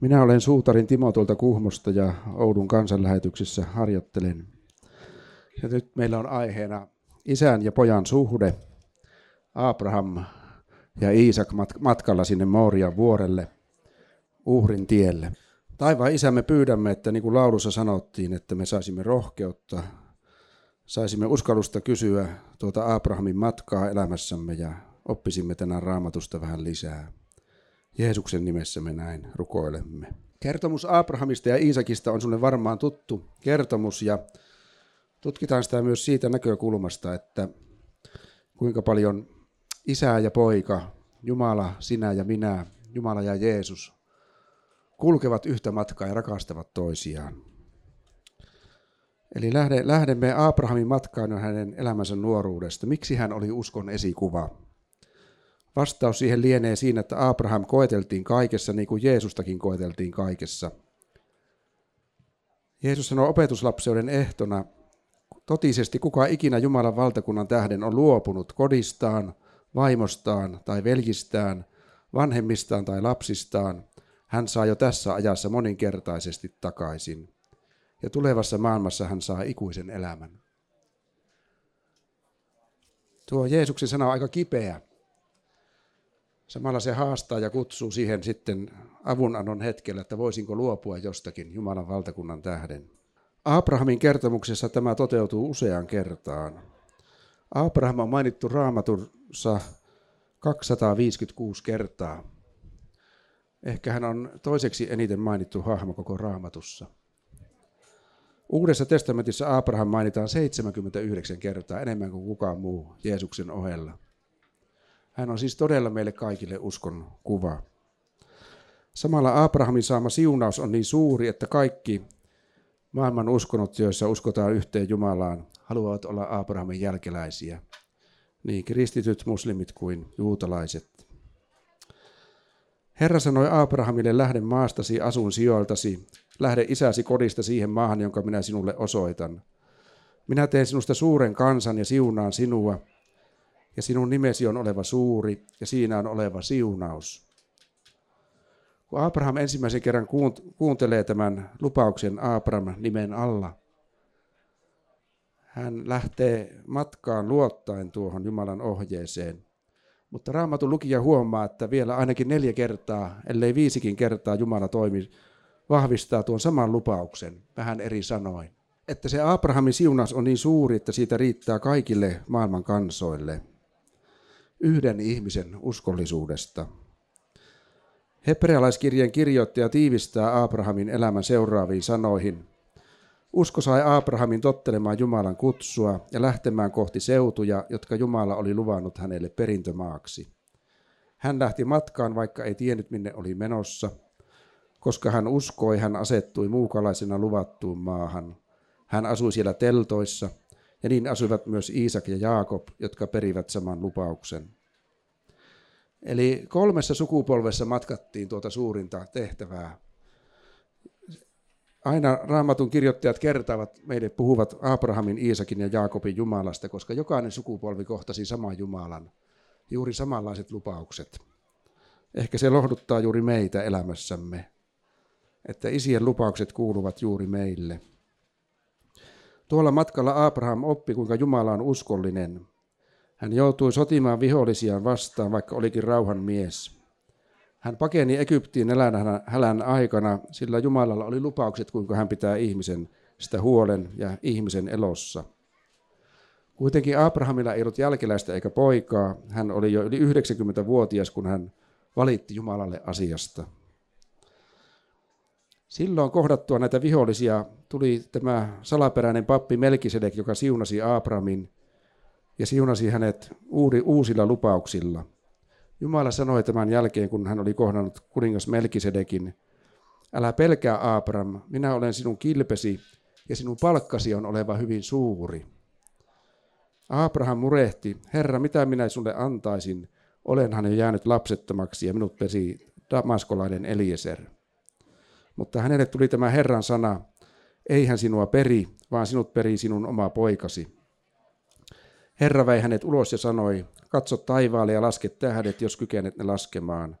Minä olen suutarin Timo tuolta Kuhmosta ja Oudun kansanlähetyksessä harjoittelen. Ja nyt meillä on aiheena isän ja pojan suhde, Abraham ja Iisak matkalla sinne Moorian vuorelle, uhrin tielle. Taivaan isä, me pyydämme, että niin kuin laulussa sanottiin, että me saisimme rohkeutta, saisimme uskallusta kysyä tuota Abrahamin matkaa elämässämme ja oppisimme tänään raamatusta vähän lisää. Jeesuksen nimessä me näin rukoilemme. Kertomus Abrahamista ja Iisakista on sinulle varmaan tuttu kertomus ja tutkitaan sitä myös siitä näkökulmasta, että kuinka paljon isä ja poika, Jumala, sinä ja minä, Jumala ja Jeesus kulkevat yhtä matkaa ja rakastavat toisiaan. Eli lähdemme Abrahamin matkaan jo hänen elämänsä nuoruudesta. Miksi hän oli uskon esikuva? Vastaus siihen lienee siinä, että Abraham koeteltiin kaikessa niin kuin Jeesustakin koeteltiin kaikessa. Jeesus sanoi opetuslapseuden ehtona, totisesti kuka ikinä Jumalan valtakunnan tähden on luopunut kodistaan, vaimostaan tai veljistään, vanhemmistaan tai lapsistaan, hän saa jo tässä ajassa moninkertaisesti takaisin. Ja tulevassa maailmassa hän saa ikuisen elämän. Tuo Jeesuksen sana on aika kipeä. Samalla se haastaa ja kutsuu siihen sitten avunannon hetkellä, että voisinko luopua jostakin Jumalan valtakunnan tähden. Abrahamin kertomuksessa tämä toteutuu useaan kertaan. Abraham on mainittu raamatussa 256 kertaa. Ehkä hän on toiseksi eniten mainittu hahmo koko raamatussa. Uudessa testamentissa Abraham mainitaan 79 kertaa enemmän kuin kukaan muu Jeesuksen ohella. Hän on siis todella meille kaikille uskon kuva. Samalla Abrahamin saama siunaus on niin suuri, että kaikki maailman uskonot, joissa uskotaan yhteen Jumalaan, haluavat olla Abrahamin jälkeläisiä. Niin kristityt, muslimit kuin juutalaiset. Herra sanoi Abrahamille, lähde maastasi, asun sijoiltasi, lähde isäsi kodista siihen maahan, jonka minä sinulle osoitan. Minä teen sinusta suuren kansan ja siunaan sinua, ja sinun nimesi on oleva suuri, ja siinä on oleva siunaus. Kun Abraham ensimmäisen kerran kuuntelee tämän lupauksen Abraham nimen alla, hän lähtee matkaan luottaen tuohon Jumalan ohjeeseen. Mutta raamatun lukija huomaa, että vielä ainakin neljä kertaa, ellei viisikin kertaa Jumala toimi, vahvistaa tuon saman lupauksen, vähän eri sanoin. Että se Abrahamin siunaus on niin suuri, että siitä riittää kaikille maailman kansoille yhden ihmisen uskollisuudesta. Hebrealaiskirjeen kirjoittaja tiivistää Abrahamin elämän seuraaviin sanoihin. Usko sai Abrahamin tottelemaan Jumalan kutsua ja lähtemään kohti seutuja, jotka Jumala oli luvannut hänelle perintömaaksi. Hän lähti matkaan, vaikka ei tiennyt minne oli menossa. Koska hän uskoi, hän asettui muukalaisena luvattuun maahan. Hän asui siellä teltoissa – ja niin asuivat myös Iisak ja Jaakob, jotka perivät saman lupauksen. Eli kolmessa sukupolvessa matkattiin tuota suurinta tehtävää. Aina raamatun kirjoittajat kertaavat meille, puhuvat Abrahamin, Iisakin ja Jaakobin Jumalasta, koska jokainen sukupolvi kohtasi saman Jumalan, juuri samanlaiset lupaukset. Ehkä se lohduttaa juuri meitä elämässämme, että isien lupaukset kuuluvat juuri meille – Tuolla matkalla Abraham oppi, kuinka Jumala on uskollinen. Hän joutui sotimaan vihollisiaan vastaan, vaikka olikin rauhan mies. Hän pakeni Egyptiin hälän aikana, sillä Jumalalla oli lupaukset, kuinka hän pitää ihmisen sitä huolen ja ihmisen elossa. Kuitenkin Abrahamilla ei ollut jälkeläistä eikä poikaa. Hän oli jo yli 90-vuotias, kun hän valitti Jumalalle asiasta. Silloin kohdattua näitä vihollisia tuli tämä salaperäinen pappi Melkisedek, joka siunasi Abramin ja siunasi hänet uusilla lupauksilla. Jumala sanoi tämän jälkeen, kun hän oli kohdannut kuningas Melkisedekin, älä pelkää Abram, minä olen sinun kilpesi ja sinun palkkasi on oleva hyvin suuri. Abraham murehti, Herra, mitä minä sinulle antaisin? Olenhan jo jäänyt lapsettomaksi ja minut pesi damaskolainen Eliezer. Mutta hänelle tuli tämä Herran sana, ei hän sinua peri, vaan sinut peri sinun oma poikasi. Herra vei hänet ulos ja sanoi, katso taivaalle ja laske tähdet, jos kykenet ne laskemaan.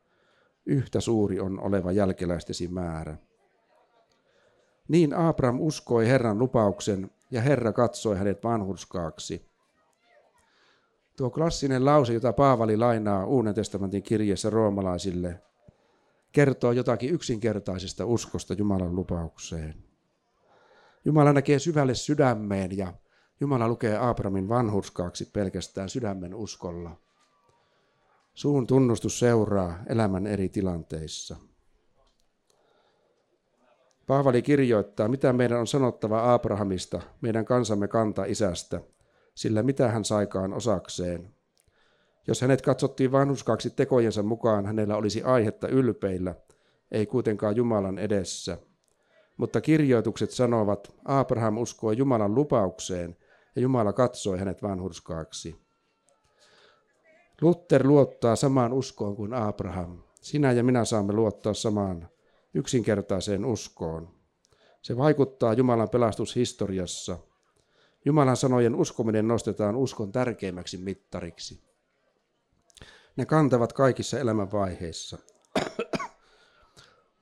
yhtä suuri on oleva jälkeläistesi määrä. Niin Abraham uskoi Herran lupauksen ja Herra katsoi hänet vanhurskaaksi. Tuo klassinen lause, jota Paavali lainaa Uuden testamentin kirjeessä roomalaisille, kertoo jotakin yksinkertaisesta uskosta Jumalan lupaukseen. Jumala näkee syvälle sydämeen ja Jumala lukee Abrahamin vanhurskaaksi pelkästään sydämen uskolla. Suun tunnustus seuraa elämän eri tilanteissa. Paavali kirjoittaa, mitä meidän on sanottava Abrahamista, meidän kansamme kanta isästä, sillä mitä hän saikaan osakseen. Jos hänet katsottiin vanhuskaaksi tekojensa mukaan, hänellä olisi aihetta ylpeillä, ei kuitenkaan Jumalan edessä. Mutta kirjoitukset sanovat, Abraham uskoi Jumalan lupaukseen ja Jumala katsoi hänet vanhurskaaksi. Luther luottaa samaan uskoon kuin Abraham. Sinä ja minä saamme luottaa samaan yksinkertaiseen uskoon. Se vaikuttaa Jumalan pelastushistoriassa. Jumalan sanojen uskominen nostetaan uskon tärkeimmäksi mittariksi. Ne kantavat kaikissa elämänvaiheissa.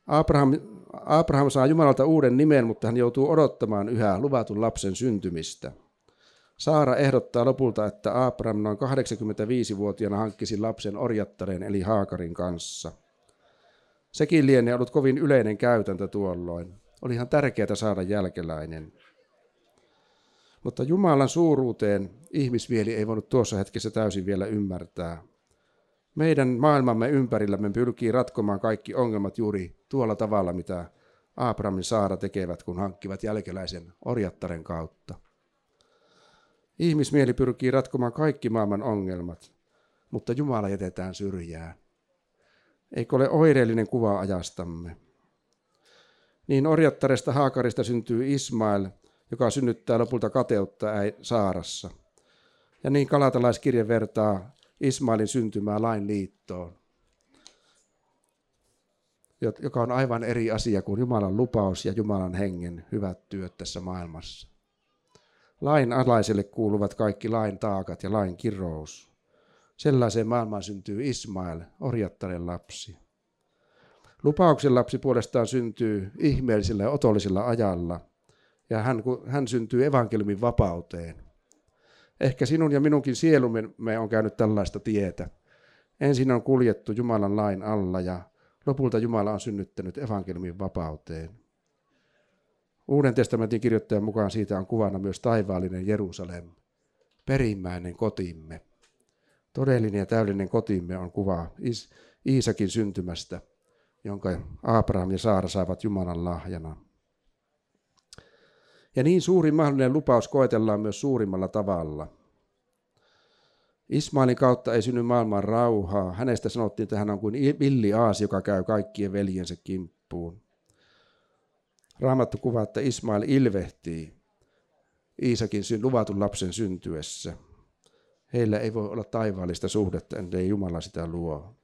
Abraham, Abraham saa Jumalalta uuden nimen, mutta hän joutuu odottamaan yhä luvatun lapsen syntymistä. Saara ehdottaa lopulta, että Abraham noin 85-vuotiaana hankkisi lapsen orjattareen eli Haakarin kanssa – Sekin lienee ollut kovin yleinen käytäntö tuolloin. Oli ihan tärkeää saada jälkeläinen. Mutta Jumalan suuruuteen ihmismieli ei voinut tuossa hetkessä täysin vielä ymmärtää. Meidän maailmamme ympärillämme pyrkii ratkomaan kaikki ongelmat juuri tuolla tavalla, mitä Abrahamin saara tekevät, kun hankkivat jälkeläisen orjattaren kautta. Ihmismieli pyrkii ratkomaan kaikki maailman ongelmat, mutta Jumala jätetään syrjään. Eikö ole oireellinen kuva ajastamme? Niin orjattaresta Haakarista syntyy Ismail, joka synnyttää lopulta kateutta Saarassa. Ja niin kalatalaiskirje vertaa Ismailin syntymää lain liittoon, joka on aivan eri asia kuin Jumalan lupaus ja Jumalan hengen hyvät työt tässä maailmassa. Lain alaiselle kuuluvat kaikki lain taakat ja lain kirous. Sellaiseen maailmaan syntyy Ismail, orjattaren lapsi. Lupauksen lapsi puolestaan syntyy ihmeellisellä ja otollisella ajalla, ja hän, hän syntyy evankeliumin vapauteen. Ehkä sinun ja minunkin sielumme on käynyt tällaista tietä. Ensin on kuljettu Jumalan lain alla ja lopulta Jumala on synnyttänyt evankeliumin vapauteen. Uuden testamentin kirjoittajan mukaan siitä on kuvana myös taivaallinen Jerusalem, perimmäinen kotimme. Todellinen ja täydellinen kotimme on kuva Is- Iisakin syntymästä, jonka Abraham ja Saara saivat Jumalan lahjana. Ja niin suuri mahdollinen lupaus koetellaan myös suurimmalla tavalla. Ismailin kautta ei synny maailman rauhaa. Hänestä sanottiin, että hän on kuin villi aasi, joka käy kaikkien veljensä kimppuun. Raamattu kuvaa, että Ismail ilvehtii Iisakin luvatun lapsen syntyessä. Heillä ei voi olla taivaallista suhdetta, ellei Jumala sitä luo.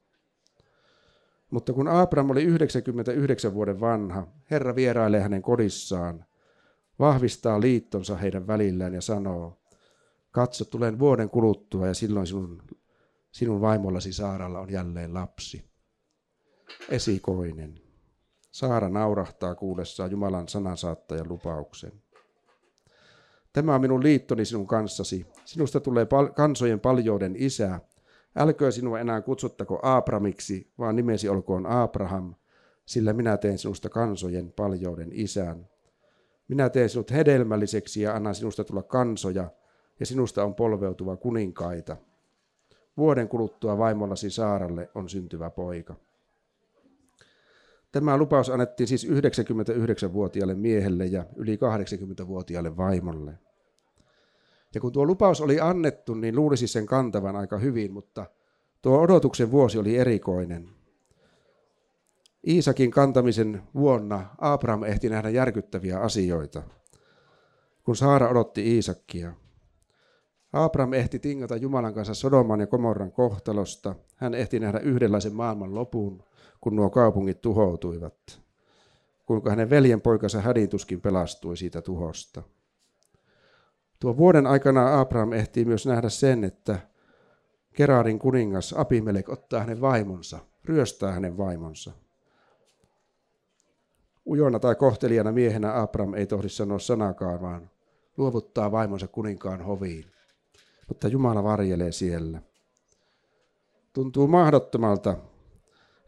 Mutta kun Abraham oli 99 vuoden vanha, Herra vierailee hänen kodissaan, vahvistaa liittonsa heidän välillään ja sanoo, katso, tulen vuoden kuluttua ja silloin sinun, sinun vaimollasi Saaralla on jälleen lapsi. Esikoinen. Saara naurahtaa kuullessaan Jumalan sanansaattajan lupauksen. Tämä on minun liittoni sinun kanssasi. Sinusta tulee pal- kansojen paljouden isä. Älköö sinua enää kutsuttako Abramiksi, vaan nimesi olkoon Abraham, sillä minä teen sinusta kansojen paljouden isän. Minä teen sinut hedelmälliseksi ja annan sinusta tulla kansoja, ja sinusta on polveutuva kuninkaita. Vuoden kuluttua vaimollasi Saaralle on syntyvä poika. Tämä lupaus annettiin siis 99-vuotiaalle miehelle ja yli 80-vuotiaalle vaimolle. Ja kun tuo lupaus oli annettu, niin luulisi sen kantavan aika hyvin, mutta tuo odotuksen vuosi oli erikoinen. Iisakin kantamisen vuonna Abraham ehti nähdä järkyttäviä asioita, kun Saara odotti Iisakkia. Abraham ehti tingata Jumalan kanssa Sodoman ja Komorran kohtalosta. Hän ehti nähdä yhdenlaisen maailman lopun, kun nuo kaupungit tuhoutuivat. Kuinka hänen veljen poikansa hädituskin pelastui siitä tuhosta. Tuo vuoden aikana Abraham ehtii myös nähdä sen, että Kerarin kuningas Abimelek ottaa hänen vaimonsa ryöstää hänen vaimonsa. Ujona tai kohtelijana miehenä Abram ei tohdi sanoa sanakaan, vaan luovuttaa vaimonsa kuninkaan hoviin. Mutta Jumala varjelee siellä. Tuntuu mahdottomalta.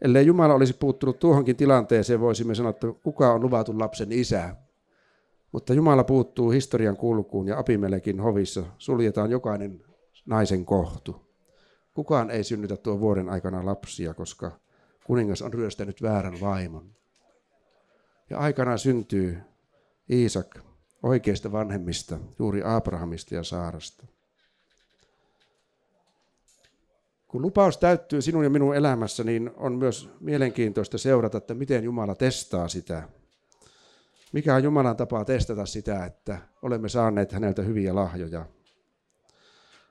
Ellei Jumala olisi puuttunut tuohonkin tilanteeseen, voisimme sanoa, että kuka on luvatun lapsen isä. Mutta Jumala puuttuu historian kulkuun ja Apimelekin hovissa suljetaan jokainen naisen kohtu. Kukaan ei synnytä tuon vuoden aikana lapsia, koska kuningas on ryöstänyt väärän vaimon. Ja aikana syntyy Iisak oikeista vanhemmista, juuri Abrahamista ja Saarasta. Kun lupaus täyttyy sinun ja minun elämässä, niin on myös mielenkiintoista seurata, että miten Jumala testaa sitä. Mikä on Jumalan tapa testata sitä, että olemme saaneet häneltä hyviä lahjoja.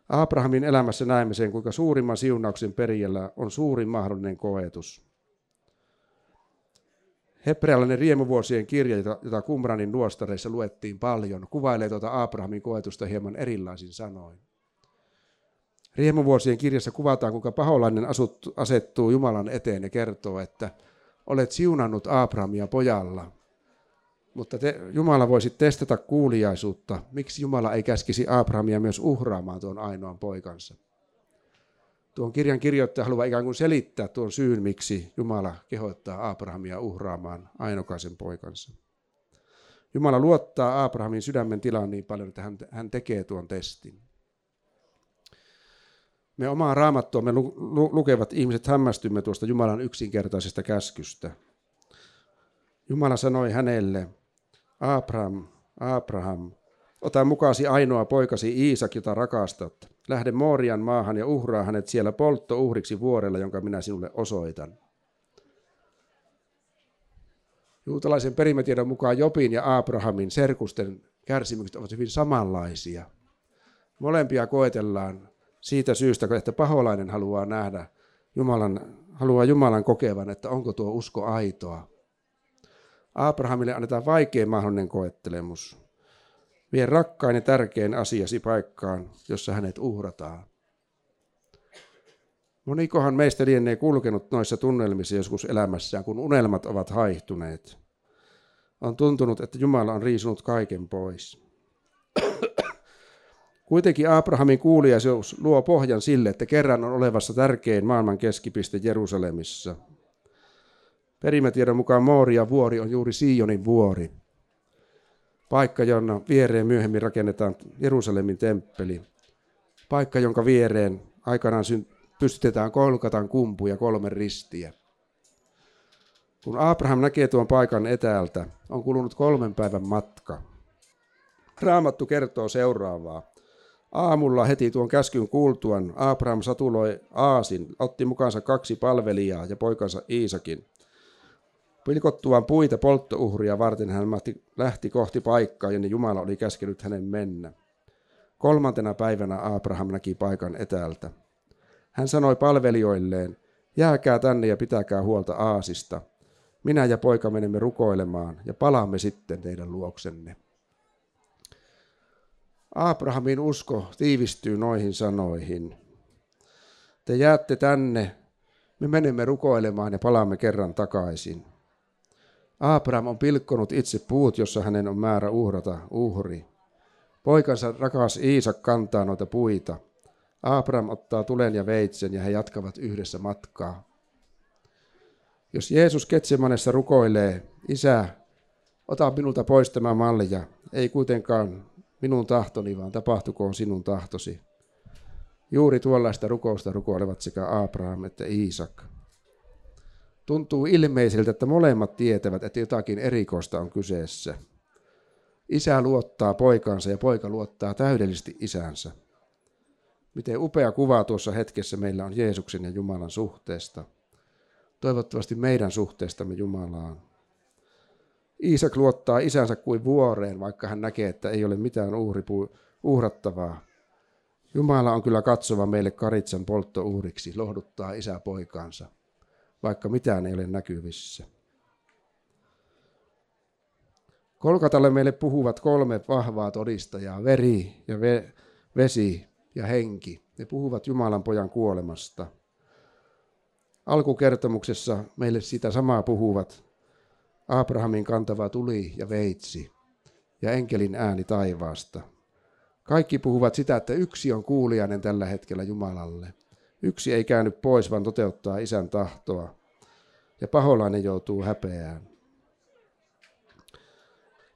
Abrahamin elämässä näemme sen, kuinka suurimman siunauksen perijällä on suurin mahdollinen koetus. Hebrealainen riemuvuosien kirja, jota Kumranin nuostareissa luettiin paljon, kuvailee tuota Abrahamin koetusta hieman erilaisin sanoin. Riemuvuosien kirjassa kuvataan, kuinka paholainen asettuu Jumalan eteen ja kertoo, että olet siunannut Abrahamia pojalla. Mutta te, Jumala voisi testata kuuliaisuutta. Miksi Jumala ei käskisi Abrahamia myös uhraamaan tuon ainoan poikansa? Tuon kirjan kirjoittaja haluaa ikään kuin selittää tuon syyn, miksi Jumala kehottaa Abrahamia uhraamaan ainokaisen poikansa. Jumala luottaa Abrahamin sydämen tilaan niin paljon, että hän, hän tekee tuon testin. Me omaa raamattuamme lu, lu, lukevat ihmiset hämmästymme tuosta Jumalan yksinkertaisesta käskystä. Jumala sanoi hänelle, Abraham, Abraham, ota mukaasi ainoa poikasi Iisak, jota rakastat. Lähde Moorian maahan ja uhraa hänet siellä polttouhriksi vuorella, jonka minä sinulle osoitan. Juutalaisen perimätiedon mukaan Jopin ja Abrahamin serkusten kärsimykset ovat hyvin samanlaisia. Molempia koetellaan siitä syystä, että paholainen haluaa nähdä Jumalan, haluaa Jumalan kokevan, että onko tuo usko aitoa. Abrahamille annetaan vaikein mahdollinen koettelemus. Vie rakkain ja tärkein asiasi paikkaan, jossa hänet uhrataan. Monikohan meistä lienee kulkenut noissa tunnelmissa joskus elämässään, kun unelmat ovat haihtuneet. On tuntunut, että Jumala on riisunut kaiken pois. Kuitenkin Abrahamin kuuliaisuus luo pohjan sille, että kerran on olevassa tärkein maailman keskipiste Jerusalemissa. Perimätiedon mukaan Mooria vuori on juuri Sionin vuori. Paikka, jonne viereen myöhemmin rakennetaan Jerusalemin temppeli. Paikka, jonka viereen aikanaan pystytetään kolkatan kumpu ja kolme ristiä. Kun Abraham näkee tuon paikan etäältä, on kulunut kolmen päivän matka. Raamattu kertoo seuraavaa. Aamulla heti tuon käskyn kuultuan Abraham satuloi Aasin, otti mukaansa kaksi palvelijaa ja poikansa Iisakin. Pilkottuaan puita polttouhria varten hän lähti kohti paikkaa, jonne Jumala oli käskenyt hänen mennä. Kolmantena päivänä Abraham näki paikan etäältä. Hän sanoi palvelijoilleen, jääkää tänne ja pitäkää huolta Aasista. Minä ja poika menemme rukoilemaan ja palaamme sitten teidän luoksenne. Abrahamin usko tiivistyy noihin sanoihin. Te jäätte tänne, me menemme rukoilemaan ja palaamme kerran takaisin. Abraham on pilkkonut itse puut, jossa hänen on määrä uhrata uhri. Poikansa rakas Iisak kantaa noita puita. Abraham ottaa tulen ja veitsen ja he jatkavat yhdessä matkaa. Jos Jeesus Ketsemanessa rukoilee, Isä, ota minulta pois tämä malja, ei kuitenkaan minun tahtoni, vaan tapahtukoon sinun tahtosi. Juuri tuollaista rukousta rukoilevat sekä Abraham että Iisak. Tuntuu ilmeiseltä, että molemmat tietävät, että jotakin erikoista on kyseessä. Isä luottaa poikansa ja poika luottaa täydellisesti isänsä. Miten upea kuva tuossa hetkessä meillä on Jeesuksen ja Jumalan suhteesta. Toivottavasti meidän suhteestamme Jumalaan. Iisak luottaa isänsä kuin vuoreen, vaikka hän näkee, että ei ole mitään uhripu- uhrattavaa. Jumala on kyllä katsova meille karitsan polttouhriksi, lohduttaa isä poikaansa, vaikka mitään ei ole näkyvissä. Kolkatalle meille puhuvat kolme vahvaa todistajaa, veri ja ve- vesi ja henki. Ne puhuvat Jumalan pojan kuolemasta. Alkukertomuksessa meille sitä samaa puhuvat Abrahamin kantava tuli ja veitsi ja enkelin ääni taivaasta. Kaikki puhuvat sitä, että yksi on kuulijainen tällä hetkellä Jumalalle. Yksi ei käynyt pois, vaan toteuttaa isän tahtoa. Ja paholainen joutuu häpeään.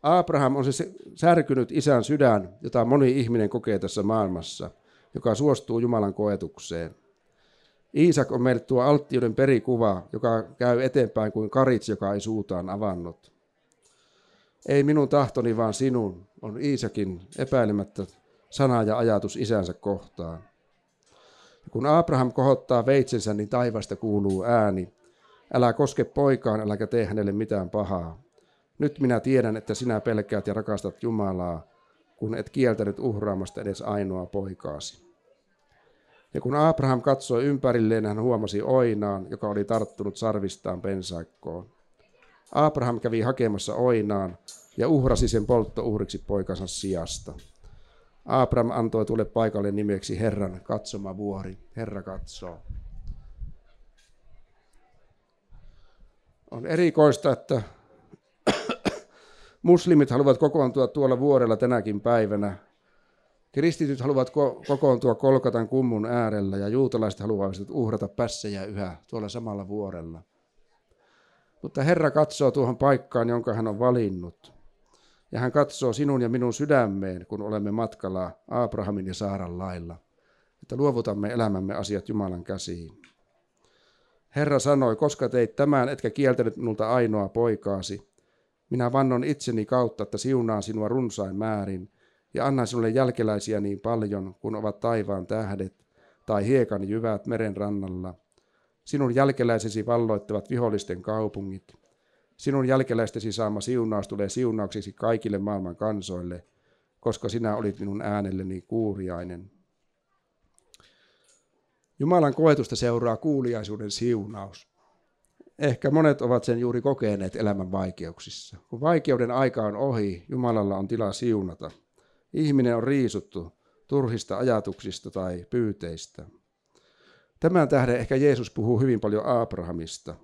Abraham on se särkynyt isän sydän, jota moni ihminen kokee tässä maailmassa, joka suostuu Jumalan koetukseen. Iisak on meille tuo alttiuden perikuva, joka käy eteenpäin kuin karits, joka ei suutaan avannut. Ei minun tahtoni, vaan sinun, on Iisakin epäilemättä sana ja ajatus isänsä kohtaan. Kun Abraham kohottaa veitsensä, niin taivasta kuuluu ääni. Älä koske poikaan, äläkä tee hänelle mitään pahaa. Nyt minä tiedän, että sinä pelkäät ja rakastat Jumalaa, kun et kieltänyt uhraamasta edes ainoa poikaasi. Ja kun Abraham katsoi ympärilleen, hän huomasi oinaan, joka oli tarttunut sarvistaan pensaikkoon. Abraham kävi hakemassa oinaan ja uhrasi sen polttouhriksi poikansa sijasta. Abraham antoi tulle paikalle nimeksi Herran katsoma vuori. Herra katsoo. On erikoista, että muslimit haluavat kokoontua tuolla vuorella tänäkin päivänä. Kristityt haluavat ko- kokoontua Kolkatan kummun äärellä ja juutalaiset haluavat uhrata pässejä yhä tuolla samalla vuorella. Mutta Herra katsoo tuohon paikkaan, jonka hän on valinnut. Ja hän katsoo sinun ja minun sydämeen, kun olemme matkalla Abrahamin ja Saaran lailla, että luovutamme elämämme asiat Jumalan käsiin. Herra sanoi, koska teit tämän, etkä kieltänyt minulta ainoa poikaasi, minä vannon itseni kautta, että siunaan sinua runsain määrin, ja annan sinulle jälkeläisiä niin paljon, kun ovat taivaan tähdet, tai hiekan jyvät meren rannalla. Sinun jälkeläisesi valloittavat vihollisten kaupungit. Sinun jälkeläistesi saama siunaus tulee siunaukseksi kaikille maailman kansoille, koska sinä olit minun äänelleni kuuriainen. Jumalan koetusta seuraa kuuliaisuuden siunaus. Ehkä monet ovat sen juuri kokeneet elämän vaikeuksissa. Kun vaikeuden aika on ohi, Jumalalla on tilaa siunata. Ihminen on riisuttu turhista ajatuksista tai pyyteistä. Tämän tähden ehkä Jeesus puhuu hyvin paljon Abrahamista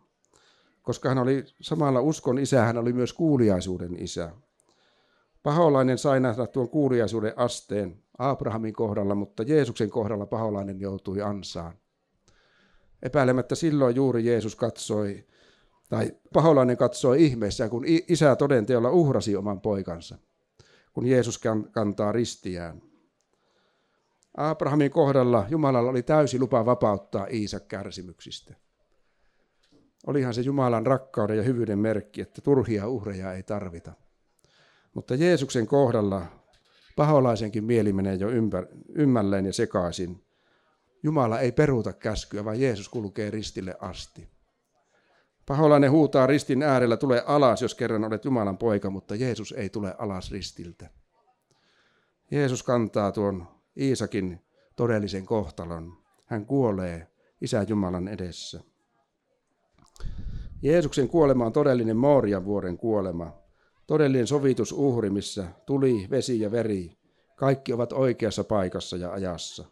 koska hän oli samalla uskon isä, hän oli myös kuuliaisuuden isä. Paholainen sai nähdä tuon kuuliaisuuden asteen Abrahamin kohdalla, mutta Jeesuksen kohdalla paholainen joutui ansaan. Epäilemättä silloin juuri Jeesus katsoi, tai paholainen katsoi ihmeessä, kun isä todenteolla uhrasi oman poikansa, kun Jeesus kantaa ristiään. Abrahamin kohdalla Jumalalla oli täysi lupa vapauttaa Iisak kärsimyksistä. Olihan se Jumalan rakkauden ja hyvyyden merkki, että turhia uhreja ei tarvita. Mutta Jeesuksen kohdalla paholaisenkin mieli menee jo ympär, ymmälleen ja sekaisin. Jumala ei peruuta käskyä, vaan Jeesus kulkee ristille asti. Paholainen huutaa ristin äärellä, tule alas, jos kerran olet Jumalan poika, mutta Jeesus ei tule alas ristiltä. Jeesus kantaa tuon Iisakin todellisen kohtalon. Hän kuolee Isä Jumalan edessä. Jeesuksen kuolema on todellinen Moorian vuoren kuolema, todellinen sovitusuhri, missä tuli, vesi ja veri, kaikki ovat oikeassa paikassa ja ajassa.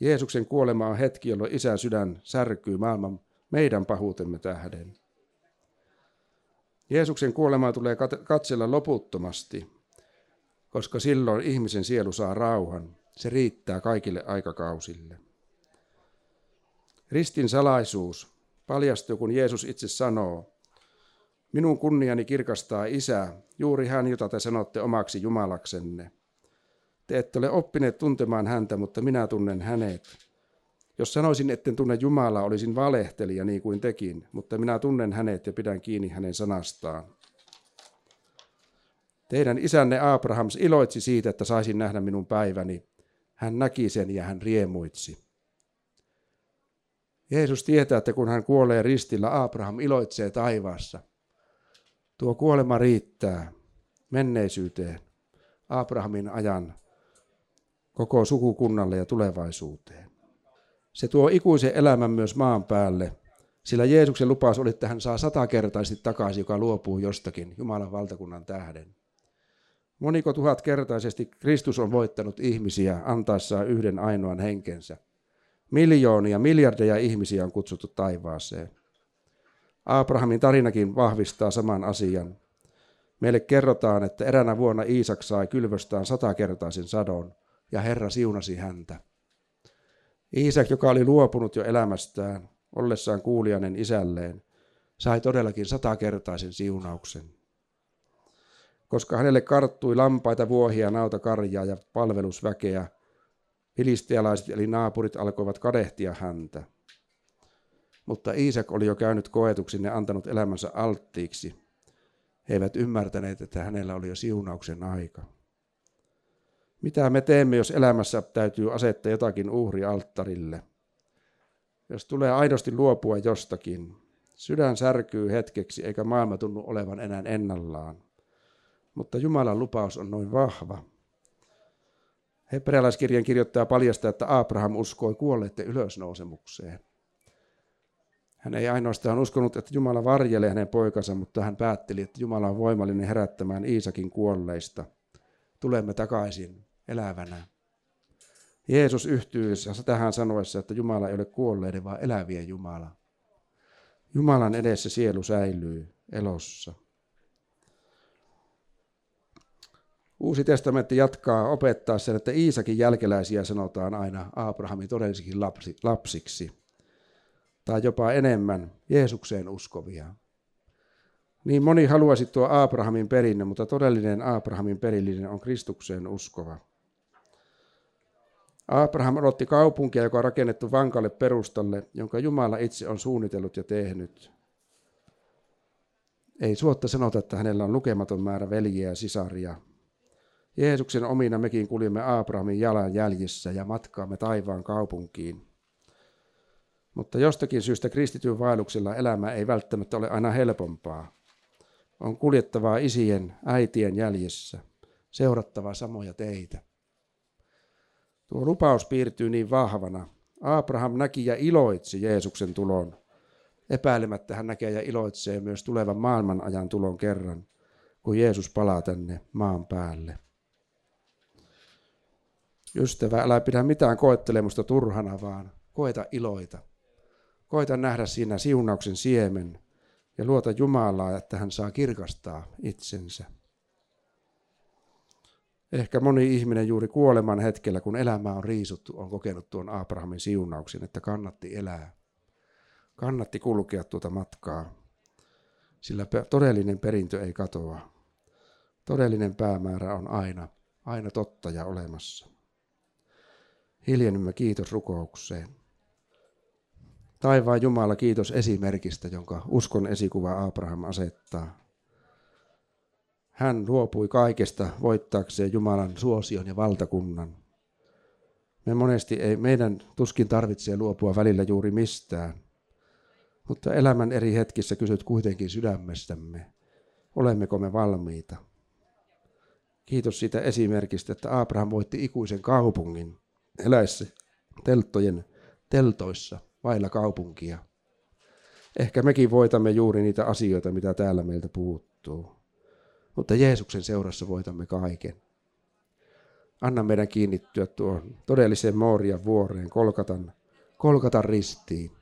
Jeesuksen kuolema on hetki, jolloin isän sydän särkyy maailman meidän pahuutemme tähden. Jeesuksen kuolemaa tulee katsella loputtomasti, koska silloin ihmisen sielu saa rauhan. Se riittää kaikille aikakausille. Ristin salaisuus paljastuu, kun Jeesus itse sanoo, minun kunniani kirkastaa Isä, juuri hän, jota te sanotte omaksi Jumalaksenne. Te ette ole oppineet tuntemaan häntä, mutta minä tunnen hänet. Jos sanoisin, etten tunne Jumalaa, olisin valehtelija niin kuin tekin, mutta minä tunnen hänet ja pidän kiinni hänen sanastaan. Teidän isänne Abrahams iloitsi siitä, että saisin nähdä minun päiväni. Hän näki sen ja hän riemuitsi. Jeesus tietää, että kun hän kuolee ristillä, Abraham iloitsee taivaassa. Tuo kuolema riittää menneisyyteen, Abrahamin ajan koko sukukunnalle ja tulevaisuuteen. Se tuo ikuisen elämän myös maan päälle, sillä Jeesuksen lupaus oli, että hän saa satakertaisesti takaisin, joka luopuu jostakin Jumalan valtakunnan tähden. Moniko tuhatkertaisesti Kristus on voittanut ihmisiä antaessaan yhden ainoan henkensä. Miljoonia, miljardeja ihmisiä on kutsuttu taivaaseen. Abrahamin tarinakin vahvistaa saman asian. Meille kerrotaan, että eräänä vuonna Iisak sai kylvöstään satakertaisen sadon, ja Herra siunasi häntä. Iisak, joka oli luopunut jo elämästään, ollessaan kuulijainen isälleen, sai todellakin satakertaisen siunauksen. Koska hänelle karttui lampaita, vuohia, nautakarjaa ja palvelusväkeä, filistialaiset eli naapurit alkoivat kadehtia häntä. Mutta Iisak oli jo käynyt koetuksin ja antanut elämänsä alttiiksi. He eivät ymmärtäneet, että hänellä oli jo siunauksen aika. Mitä me teemme, jos elämässä täytyy asettaa jotakin uhri alttarille? Jos tulee aidosti luopua jostakin, sydän särkyy hetkeksi eikä maailma tunnu olevan enää ennallaan. Mutta Jumalan lupaus on noin vahva. Hebrealaiskirjan kirjoittaja paljastaa, että Abraham uskoi kuolleiden ylösnousemukseen. Hän ei ainoastaan uskonut, että Jumala varjelee hänen poikansa, mutta hän päätteli, että Jumala on voimallinen herättämään Iisakin kuolleista. Tulemme takaisin elävänä. Jeesus yhtyy tähän sanoessa, että Jumala ei ole kuolleiden, vaan elävien Jumala. Jumalan edessä sielu säilyy elossa. Uusi testamentti jatkaa opettaa sen, että Iisakin jälkeläisiä sanotaan aina Abrahamin todellisiksi lapsi, lapsiksi, tai jopa enemmän Jeesukseen uskovia. Niin moni haluaisi tuo Abrahamin perinne, mutta todellinen Abrahamin perillinen on Kristukseen uskova. Abraham odotti kaupunkia, joka on rakennettu vankalle perustalle, jonka Jumala itse on suunnitellut ja tehnyt. Ei suotta sanota, että hänellä on lukematon määrä veljiä ja sisaria. Jeesuksen omina mekin kuljemme Abrahamin jalan jäljissä ja matkaamme taivaan kaupunkiin. Mutta jostakin syystä kristityn vaelluksella elämä ei välttämättä ole aina helpompaa. On kuljettavaa isien, äitien jäljissä, seurattavaa samoja teitä. Tuo lupaus piirtyy niin vahvana. Abraham näki ja iloitsi Jeesuksen tulon. Epäilemättä hän näkee ja iloitsee myös tulevan maailman ajan tulon kerran, kun Jeesus palaa tänne maan päälle. Ystävä, älä pidä mitään koettelemusta turhana, vaan koeta iloita. Koita nähdä siinä siunauksen siemen ja luota Jumalaa, että hän saa kirkastaa itsensä. Ehkä moni ihminen juuri kuoleman hetkellä, kun elämä on riisuttu, on kokenut tuon Abrahamin siunauksen, että kannatti elää. Kannatti kulkea tuota matkaa, sillä todellinen perintö ei katoa. Todellinen päämäärä on aina, aina totta ja olemassa. Hiljennymme kiitos rukoukseen. Taivaan Jumala, kiitos esimerkistä, jonka uskon esikuva Abraham asettaa. Hän luopui kaikesta voittaakseen Jumalan suosion ja valtakunnan. Me monesti ei, meidän tuskin tarvitsee luopua välillä juuri mistään. Mutta elämän eri hetkissä kysyt kuitenkin sydämestämme, olemmeko me valmiita. Kiitos siitä esimerkistä, että Abraham voitti ikuisen kaupungin eläessä telttojen teltoissa vailla kaupunkia. Ehkä mekin voitamme juuri niitä asioita, mitä täällä meiltä puuttuu mutta Jeesuksen seurassa voitamme kaiken. Anna meidän kiinnittyä tuon todelliseen Moorian vuoreen, Kolkatan, Kolkatan ristiin.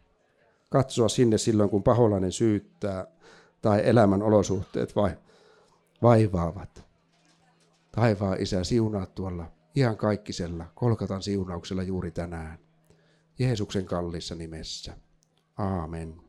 Katsoa sinne silloin, kun paholainen syyttää tai elämän olosuhteet vai, vaivaavat. Taivaan isä, siunaa tuolla ihan kaikkisella Kolkatan siunauksella juuri tänään. Jeesuksen kallissa nimessä. Aamen.